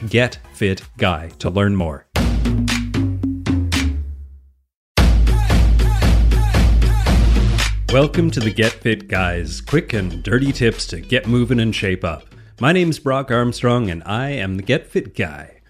getfitguy to learn more. Welcome to the Get Fit Guys, quick and dirty tips to get moving and shape up. My name's Brock Armstrong, and I am the Get Fit Guy.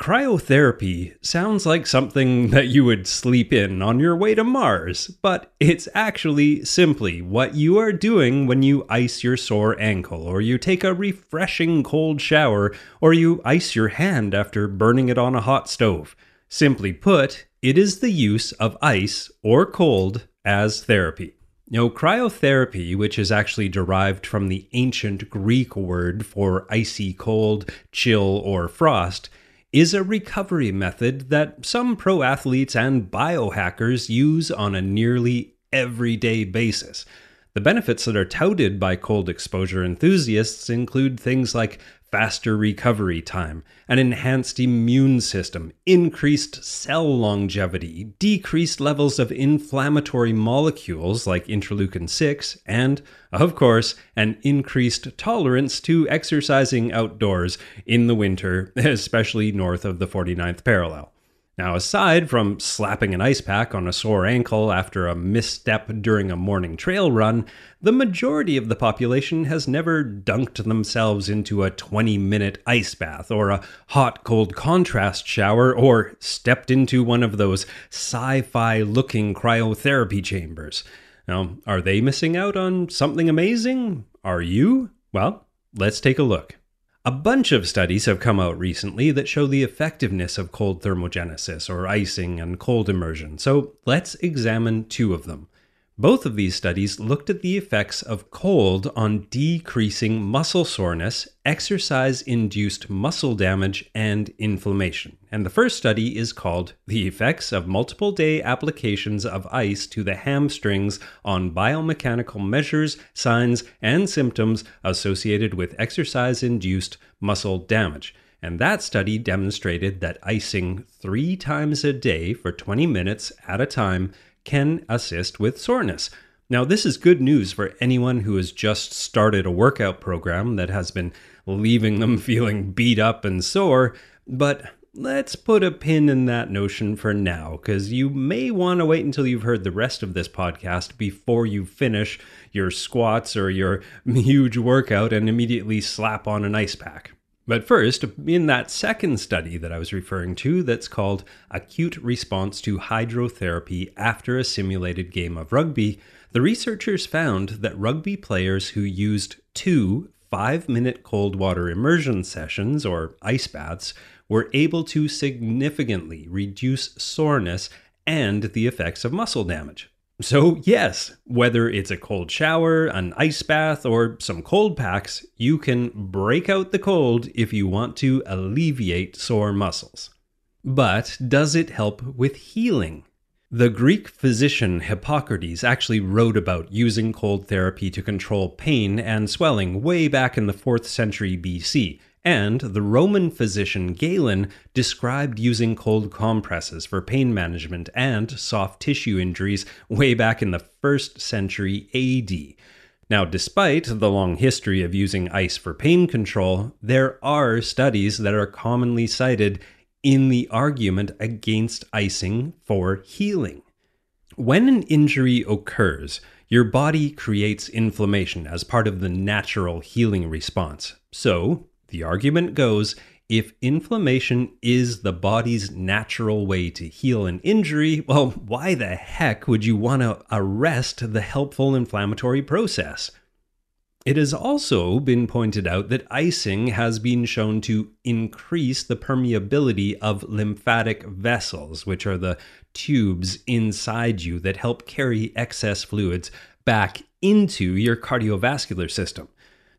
Cryotherapy sounds like something that you would sleep in on your way to Mars, but it's actually simply what you are doing when you ice your sore ankle, or you take a refreshing cold shower, or you ice your hand after burning it on a hot stove. Simply put, it is the use of ice or cold as therapy. Now, cryotherapy, which is actually derived from the ancient Greek word for icy cold, chill, or frost, is a recovery method that some pro athletes and biohackers use on a nearly everyday basis. The benefits that are touted by cold exposure enthusiasts include things like faster recovery time, an enhanced immune system, increased cell longevity, decreased levels of inflammatory molecules like interleukin 6, and, of course, an increased tolerance to exercising outdoors in the winter, especially north of the 49th parallel. Now, aside from slapping an ice pack on a sore ankle after a misstep during a morning trail run, the majority of the population has never dunked themselves into a 20 minute ice bath or a hot cold contrast shower or stepped into one of those sci fi looking cryotherapy chambers. Now, are they missing out on something amazing? Are you? Well, let's take a look. A bunch of studies have come out recently that show the effectiveness of cold thermogenesis or icing and cold immersion, so let's examine two of them. Both of these studies looked at the effects of cold on decreasing muscle soreness, exercise induced muscle damage, and inflammation. And the first study is called The Effects of Multiple Day Applications of Ice to the Hamstrings on Biomechanical Measures, Signs, and Symptoms Associated with Exercise Induced Muscle Damage. And that study demonstrated that icing three times a day for 20 minutes at a time can assist with soreness. Now, this is good news for anyone who has just started a workout program that has been leaving them feeling beat up and sore, but let's put a pin in that notion for now, because you may want to wait until you've heard the rest of this podcast before you finish your squats or your huge workout and immediately slap on an ice pack. But first, in that second study that I was referring to, that's called Acute Response to Hydrotherapy After a Simulated Game of Rugby, the researchers found that rugby players who used two five minute cold water immersion sessions, or ice baths, were able to significantly reduce soreness and the effects of muscle damage. So, yes, whether it's a cold shower, an ice bath, or some cold packs, you can break out the cold if you want to alleviate sore muscles. But does it help with healing? The Greek physician Hippocrates actually wrote about using cold therapy to control pain and swelling way back in the 4th century BC, and the Roman physician Galen described using cold compresses for pain management and soft tissue injuries way back in the 1st century AD. Now, despite the long history of using ice for pain control, there are studies that are commonly cited in the argument against icing for healing. When an injury occurs, your body creates inflammation as part of the natural healing response. So, the argument goes if inflammation is the body's natural way to heal an injury, well, why the heck would you want to arrest the helpful inflammatory process? It has also been pointed out that icing has been shown to increase the permeability of lymphatic vessels, which are the tubes inside you that help carry excess fluids back into your cardiovascular system.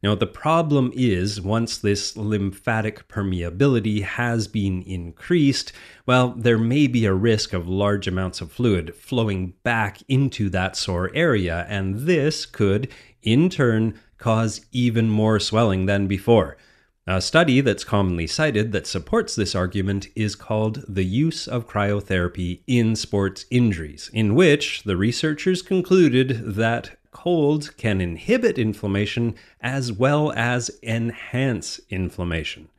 Now, the problem is once this lymphatic permeability has been increased, well, there may be a risk of large amounts of fluid flowing back into that sore area, and this could, in turn, cause even more swelling than before. A study that's commonly cited that supports this argument is called The Use of Cryotherapy in Sports Injuries, in which the researchers concluded that cold can inhibit inflammation as well as enhance inflammation.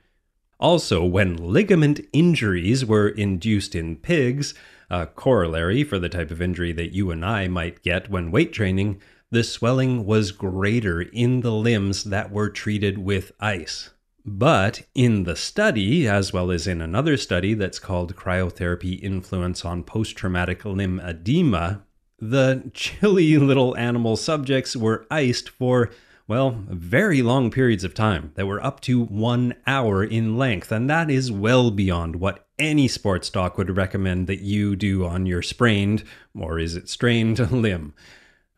Also, when ligament injuries were induced in pigs, a corollary for the type of injury that you and I might get when weight training, the swelling was greater in the limbs that were treated with ice. But in the study, as well as in another study that's called Cryotherapy Influence on Post Traumatic Limb Edema, the chilly little animal subjects were iced for, well, very long periods of time that were up to one hour in length, and that is well beyond what any sports doc would recommend that you do on your sprained, or is it strained, limb.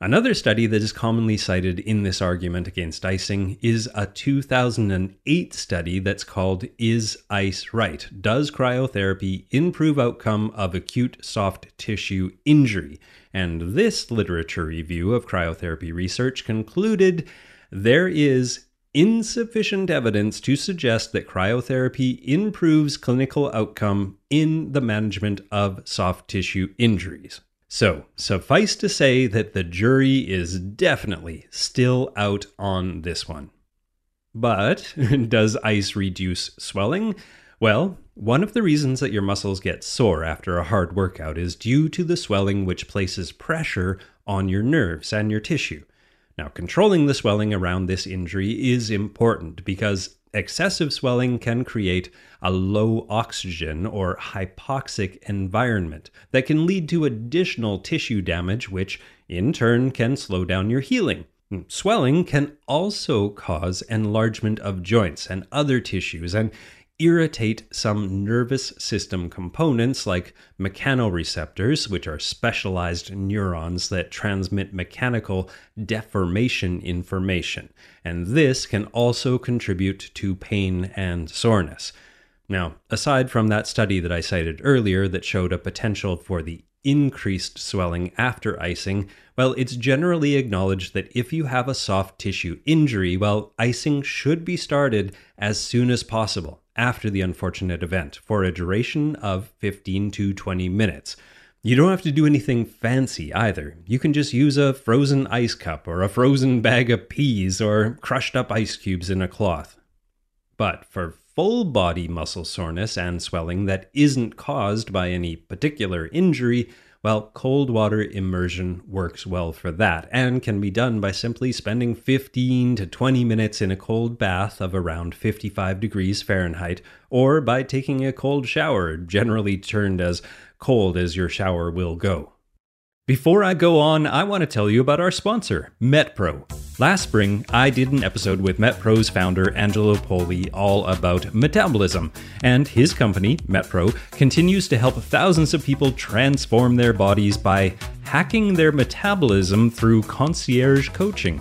Another study that is commonly cited in this argument against icing is a 2008 study that's called Is Ice Right? Does cryotherapy improve outcome of acute soft tissue injury? And this literature review of cryotherapy research concluded there is insufficient evidence to suggest that cryotherapy improves clinical outcome in the management of soft tissue injuries. So, suffice to say that the jury is definitely still out on this one. But does ice reduce swelling? Well, one of the reasons that your muscles get sore after a hard workout is due to the swelling, which places pressure on your nerves and your tissue. Now, controlling the swelling around this injury is important because excessive swelling can create a low oxygen or hypoxic environment that can lead to additional tissue damage, which in turn can slow down your healing. Hmm, swelling can also cause enlargement of joints and other tissues, and irritate some nervous system components like mechanoreceptors, which are specialized neurons that transmit mechanical deformation information. And this can also contribute to pain and soreness. Now, aside from that study that I cited earlier that showed a potential for the increased swelling after icing, well, it's generally acknowledged that if you have a soft tissue injury, well, icing should be started as soon as possible after the unfortunate event for a duration of 15 to 20 minutes. You don't have to do anything fancy either. You can just use a frozen ice cup or a frozen bag of peas or crushed up ice cubes in a cloth. But for full body muscle soreness and swelling that isn't caused by any particular injury, well, cold water immersion works well for that and can be done by simply spending 15 to 20 minutes in a cold bath of around 55 degrees Fahrenheit or by taking a cold shower, generally turned as cold as your shower will go. Before I go on, I want to tell you about our sponsor, MetPro. Last spring, I did an episode with MetPro's founder, Angelo Poli, all about metabolism. And his company, MetPro, continues to help thousands of people transform their bodies by hacking their metabolism through concierge coaching.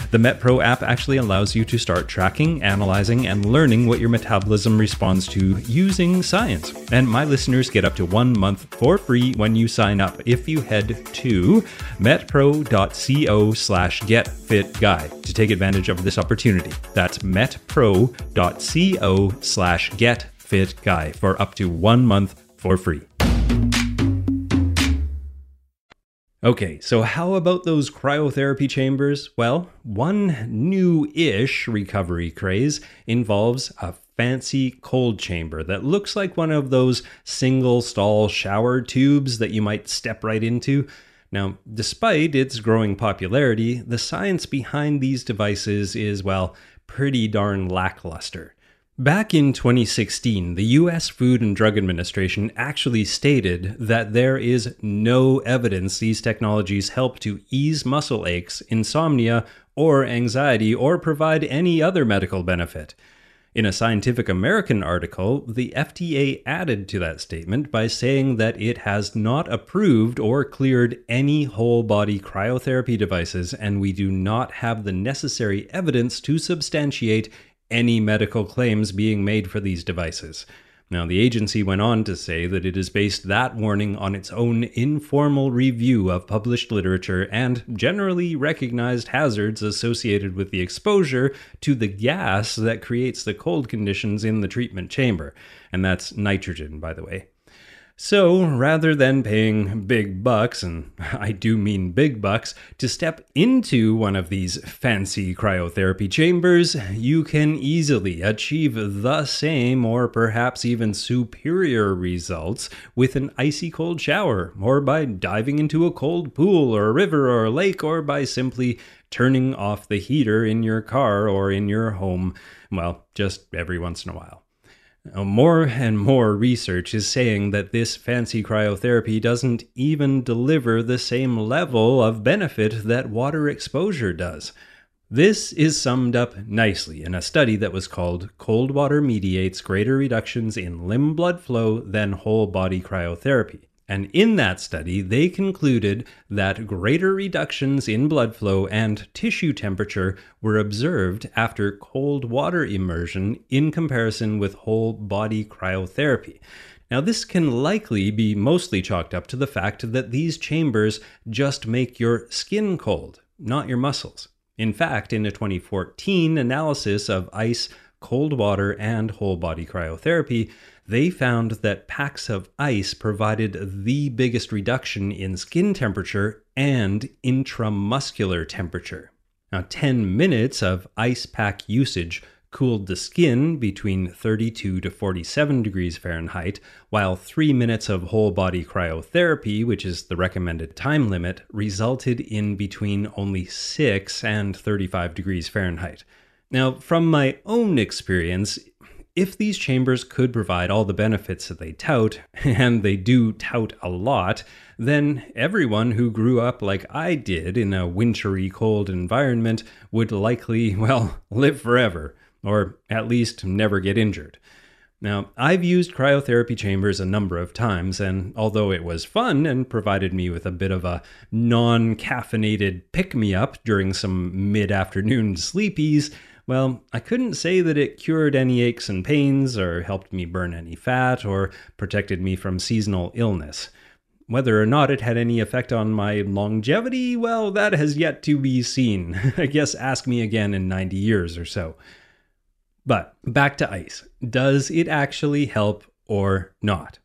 The MetPro app actually allows you to start tracking, analyzing, and learning what your metabolism responds to using science. And my listeners get up to one month for free when you sign up if you head to metpro.co slash getfitguy to take advantage of this opportunity. That's metpro.co slash getfitguy for up to one month for free. Okay, so how about those cryotherapy chambers? Well, one new ish recovery craze involves a fancy cold chamber that looks like one of those single stall shower tubes that you might step right into. Now, despite its growing popularity, the science behind these devices is, well, pretty darn lackluster. Back in 2016, the US Food and Drug Administration actually stated that there is no evidence these technologies help to ease muscle aches, insomnia, or anxiety, or provide any other medical benefit. In a Scientific American article, the FDA added to that statement by saying that it has not approved or cleared any whole body cryotherapy devices, and we do not have the necessary evidence to substantiate any medical claims being made for these devices. Now, the agency went on to say that it has based that warning on its own informal review of published literature and generally recognized hazards associated with the exposure to the gas that creates the cold conditions in the treatment chamber. And that's nitrogen, by the way. So rather than paying big bucks, and I do mean big bucks, to step into one of these fancy cryotherapy chambers, you can easily achieve the same or perhaps even superior results with an icy cold shower, or by diving into a cold pool or a river or a lake, or by simply turning off the heater in your car or in your home, well, just every once in a while. Now, more and more research is saying that this fancy cryotherapy doesn't even deliver the same level of benefit that water exposure does. This is summed up nicely in a study that was called Cold Water Mediates Greater Reductions in Limb Blood Flow Than Whole Body Cryotherapy. And in that study, they concluded that greater reductions in blood flow and tissue temperature were observed after cold water immersion in comparison with whole body cryotherapy. Now, this can likely be mostly chalked up to the fact that these chambers just make your skin cold, not your muscles. In fact, in a 2014 analysis of ice, cold water, and whole body cryotherapy, they found that packs of ice provided the biggest reduction in skin temperature and intramuscular temperature. Now, 10 minutes of ice pack usage cooled the skin between 32 to 47 degrees Fahrenheit, while 3 minutes of whole body cryotherapy, which is the recommended time limit, resulted in between only 6 and 35 degrees Fahrenheit. Now, from my own experience, if these chambers could provide all the benefits that they tout, and they do tout a lot, then everyone who grew up like I did in a wintry, cold environment would likely, well, live forever, or at least never get injured. Now, I've used cryotherapy chambers a number of times, and although it was fun and provided me with a bit of a non caffeinated pick me up during some mid afternoon sleepies, well, I couldn't say that it cured any aches and pains, or helped me burn any fat, or protected me from seasonal illness. Whether or not it had any effect on my longevity, well, that has yet to be seen. I guess ask me again in 90 years or so. But back to ice. Does it actually help or not?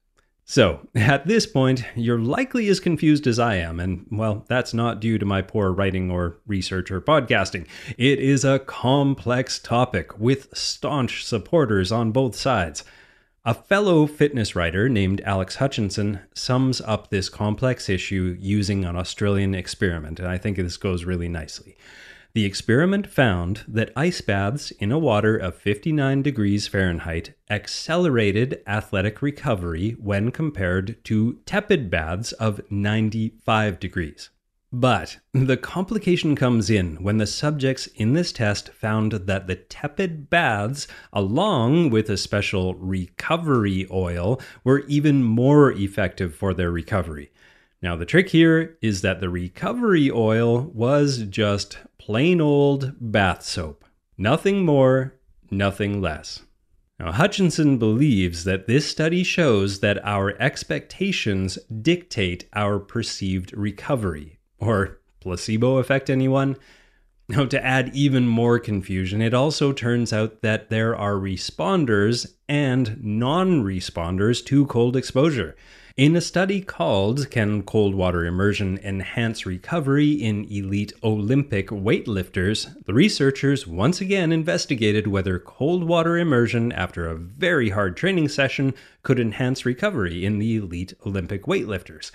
So, at this point, you're likely as confused as I am, and well, that's not due to my poor writing or research or podcasting. It is a complex topic with staunch supporters on both sides. A fellow fitness writer named Alex Hutchinson sums up this complex issue using an Australian experiment, and I think this goes really nicely. The experiment found that ice baths in a water of 59 degrees Fahrenheit accelerated athletic recovery when compared to tepid baths of 95 degrees. But the complication comes in when the subjects in this test found that the tepid baths, along with a special recovery oil, were even more effective for their recovery. Now, the trick here is that the recovery oil was just plain old bath soap. Nothing more, nothing less. Now, Hutchinson believes that this study shows that our expectations dictate our perceived recovery. Or placebo effect, anyone? Now, to add even more confusion, it also turns out that there are responders and non responders to cold exposure. In a study called Can Cold Water Immersion Enhance Recovery in Elite Olympic Weightlifters, the researchers once again investigated whether cold water immersion after a very hard training session could enhance recovery in the elite Olympic weightlifters.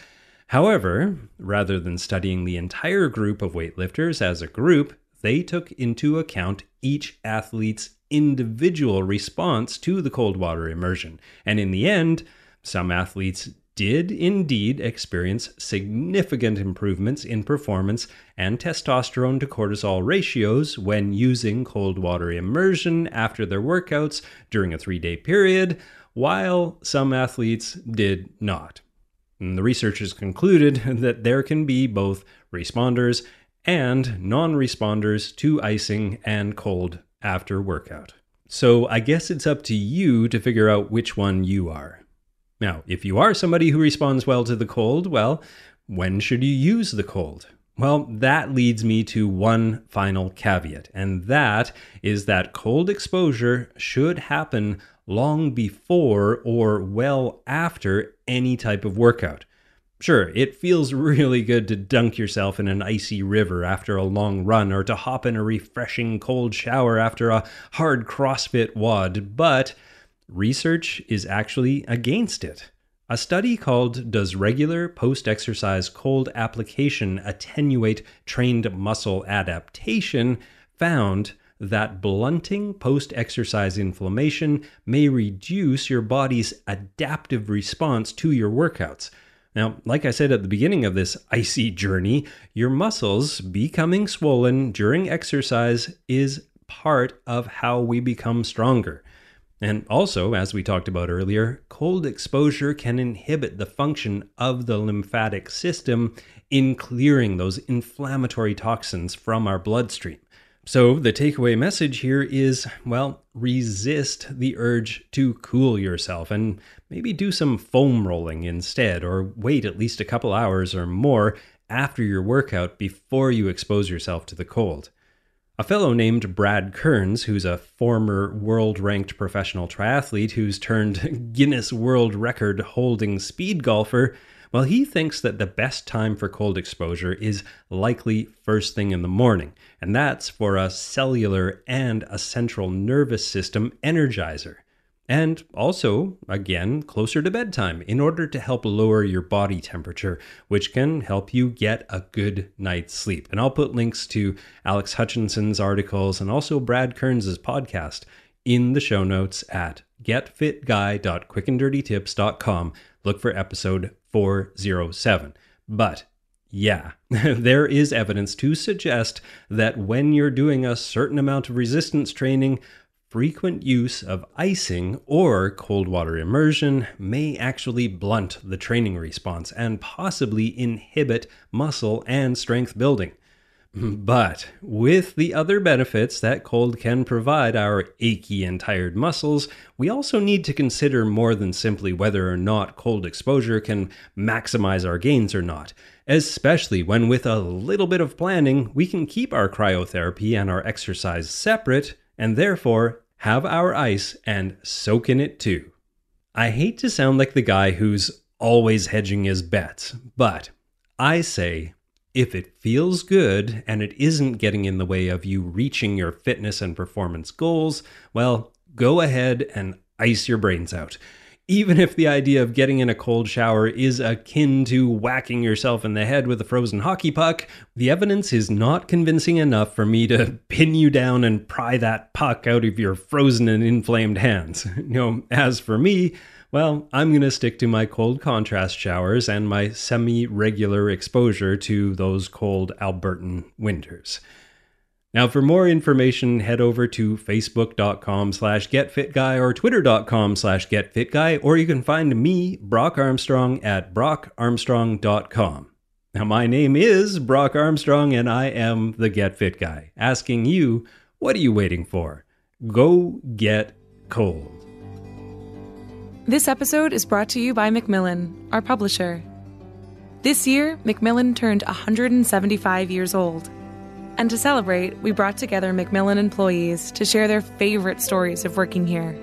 However, rather than studying the entire group of weightlifters as a group, they took into account each athlete's individual response to the cold water immersion. And in the end, some athletes did indeed experience significant improvements in performance and testosterone to cortisol ratios when using cold water immersion after their workouts during a three day period, while some athletes did not. And the researchers concluded that there can be both responders and non responders to icing and cold after workout. So I guess it's up to you to figure out which one you are. Now, if you are somebody who responds well to the cold, well, when should you use the cold? Well, that leads me to one final caveat, and that is that cold exposure should happen long before or well after any type of workout. Sure, it feels really good to dunk yourself in an icy river after a long run or to hop in a refreshing cold shower after a hard CrossFit WOD, but research is actually against it. A study called Does Regular Post Exercise Cold Application Attenuate Trained Muscle Adaptation found that blunting post exercise inflammation may reduce your body's adaptive response to your workouts. Now, like I said at the beginning of this icy journey, your muscles becoming swollen during exercise is part of how we become stronger. And also, as we talked about earlier, cold exposure can inhibit the function of the lymphatic system in clearing those inflammatory toxins from our bloodstream. So, the takeaway message here is well, resist the urge to cool yourself and maybe do some foam rolling instead, or wait at least a couple hours or more after your workout before you expose yourself to the cold. A fellow named Brad Kearns, who's a former world ranked professional triathlete who's turned Guinness World Record holding speed golfer, well, he thinks that the best time for cold exposure is likely first thing in the morning, and that's for a cellular and a central nervous system energizer. And also, again, closer to bedtime in order to help lower your body temperature, which can help you get a good night's sleep. And I'll put links to Alex Hutchinson's articles and also Brad Kearns' podcast in the show notes at getfitguy.quickanddirtytips.com. Look for episode 407. But yeah, there is evidence to suggest that when you're doing a certain amount of resistance training, frequent use of icing or cold water immersion may actually blunt the training response and possibly inhibit muscle and strength building. But with the other benefits that cold can provide our achy and tired muscles, we also need to consider more than simply whether or not cold exposure can maximize our gains or not, especially when with a little bit of planning, we can keep our cryotherapy and our exercise separate and therefore have our ice and soak in it too. I hate to sound like the guy who's always hedging his bets, but I say if it feels good and it isn't getting in the way of you reaching your fitness and performance goals, well, go ahead and ice your brains out. Even if the idea of getting in a cold shower is akin to whacking yourself in the head with a frozen hockey puck, the evidence is not convincing enough for me to pin you down and pry that puck out of your frozen and inflamed hands. You know, as for me, well, I'm going to stick to my cold contrast showers and my semi regular exposure to those cold Albertan winters. Now, for more information, head over to facebook.com slash getfitguy or twitter.com slash getfitguy, or you can find me, Brock Armstrong, at brockarmstrong.com. Now, my name is Brock Armstrong, and I am the Get Fit Guy, asking you, what are you waiting for? Go get cold. This episode is brought to you by Macmillan, our publisher. This year, Macmillan turned 175 years old. And to celebrate, we brought together Macmillan employees to share their favorite stories of working here.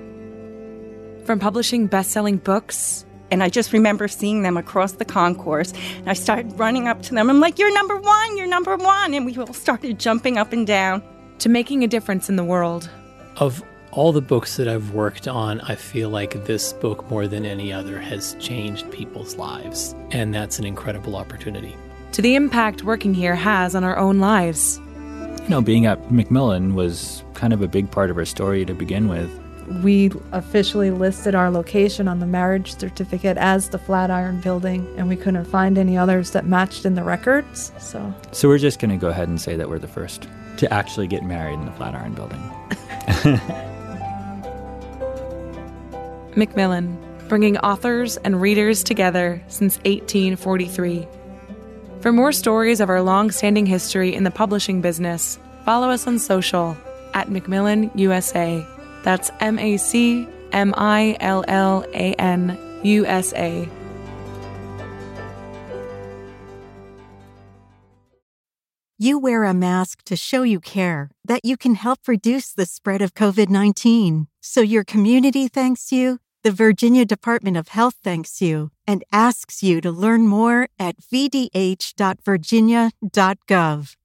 From publishing best selling books, and I just remember seeing them across the concourse. And I started running up to them. I'm like, You're number one, you're number one. And we all started jumping up and down. To making a difference in the world. Of all the books that I've worked on, I feel like this book, more than any other, has changed people's lives. And that's an incredible opportunity. To the impact working here has on our own lives. you know, being at Macmillan was kind of a big part of our story to begin with. We officially listed our location on the marriage certificate as the Flatiron Building, and we couldn't find any others that matched in the records. So, so we're just going to go ahead and say that we're the first to actually get married in the Flatiron Building. Macmillan, bringing authors and readers together since 1843. For more stories of our long standing history in the publishing business, follow us on social at Macmillan USA. That's M A C M I L L A N U S A. You wear a mask to show you care, that you can help reduce the spread of COVID 19. So your community thanks you, the Virginia Department of Health thanks you, and asks you to learn more at vdh.virginia.gov.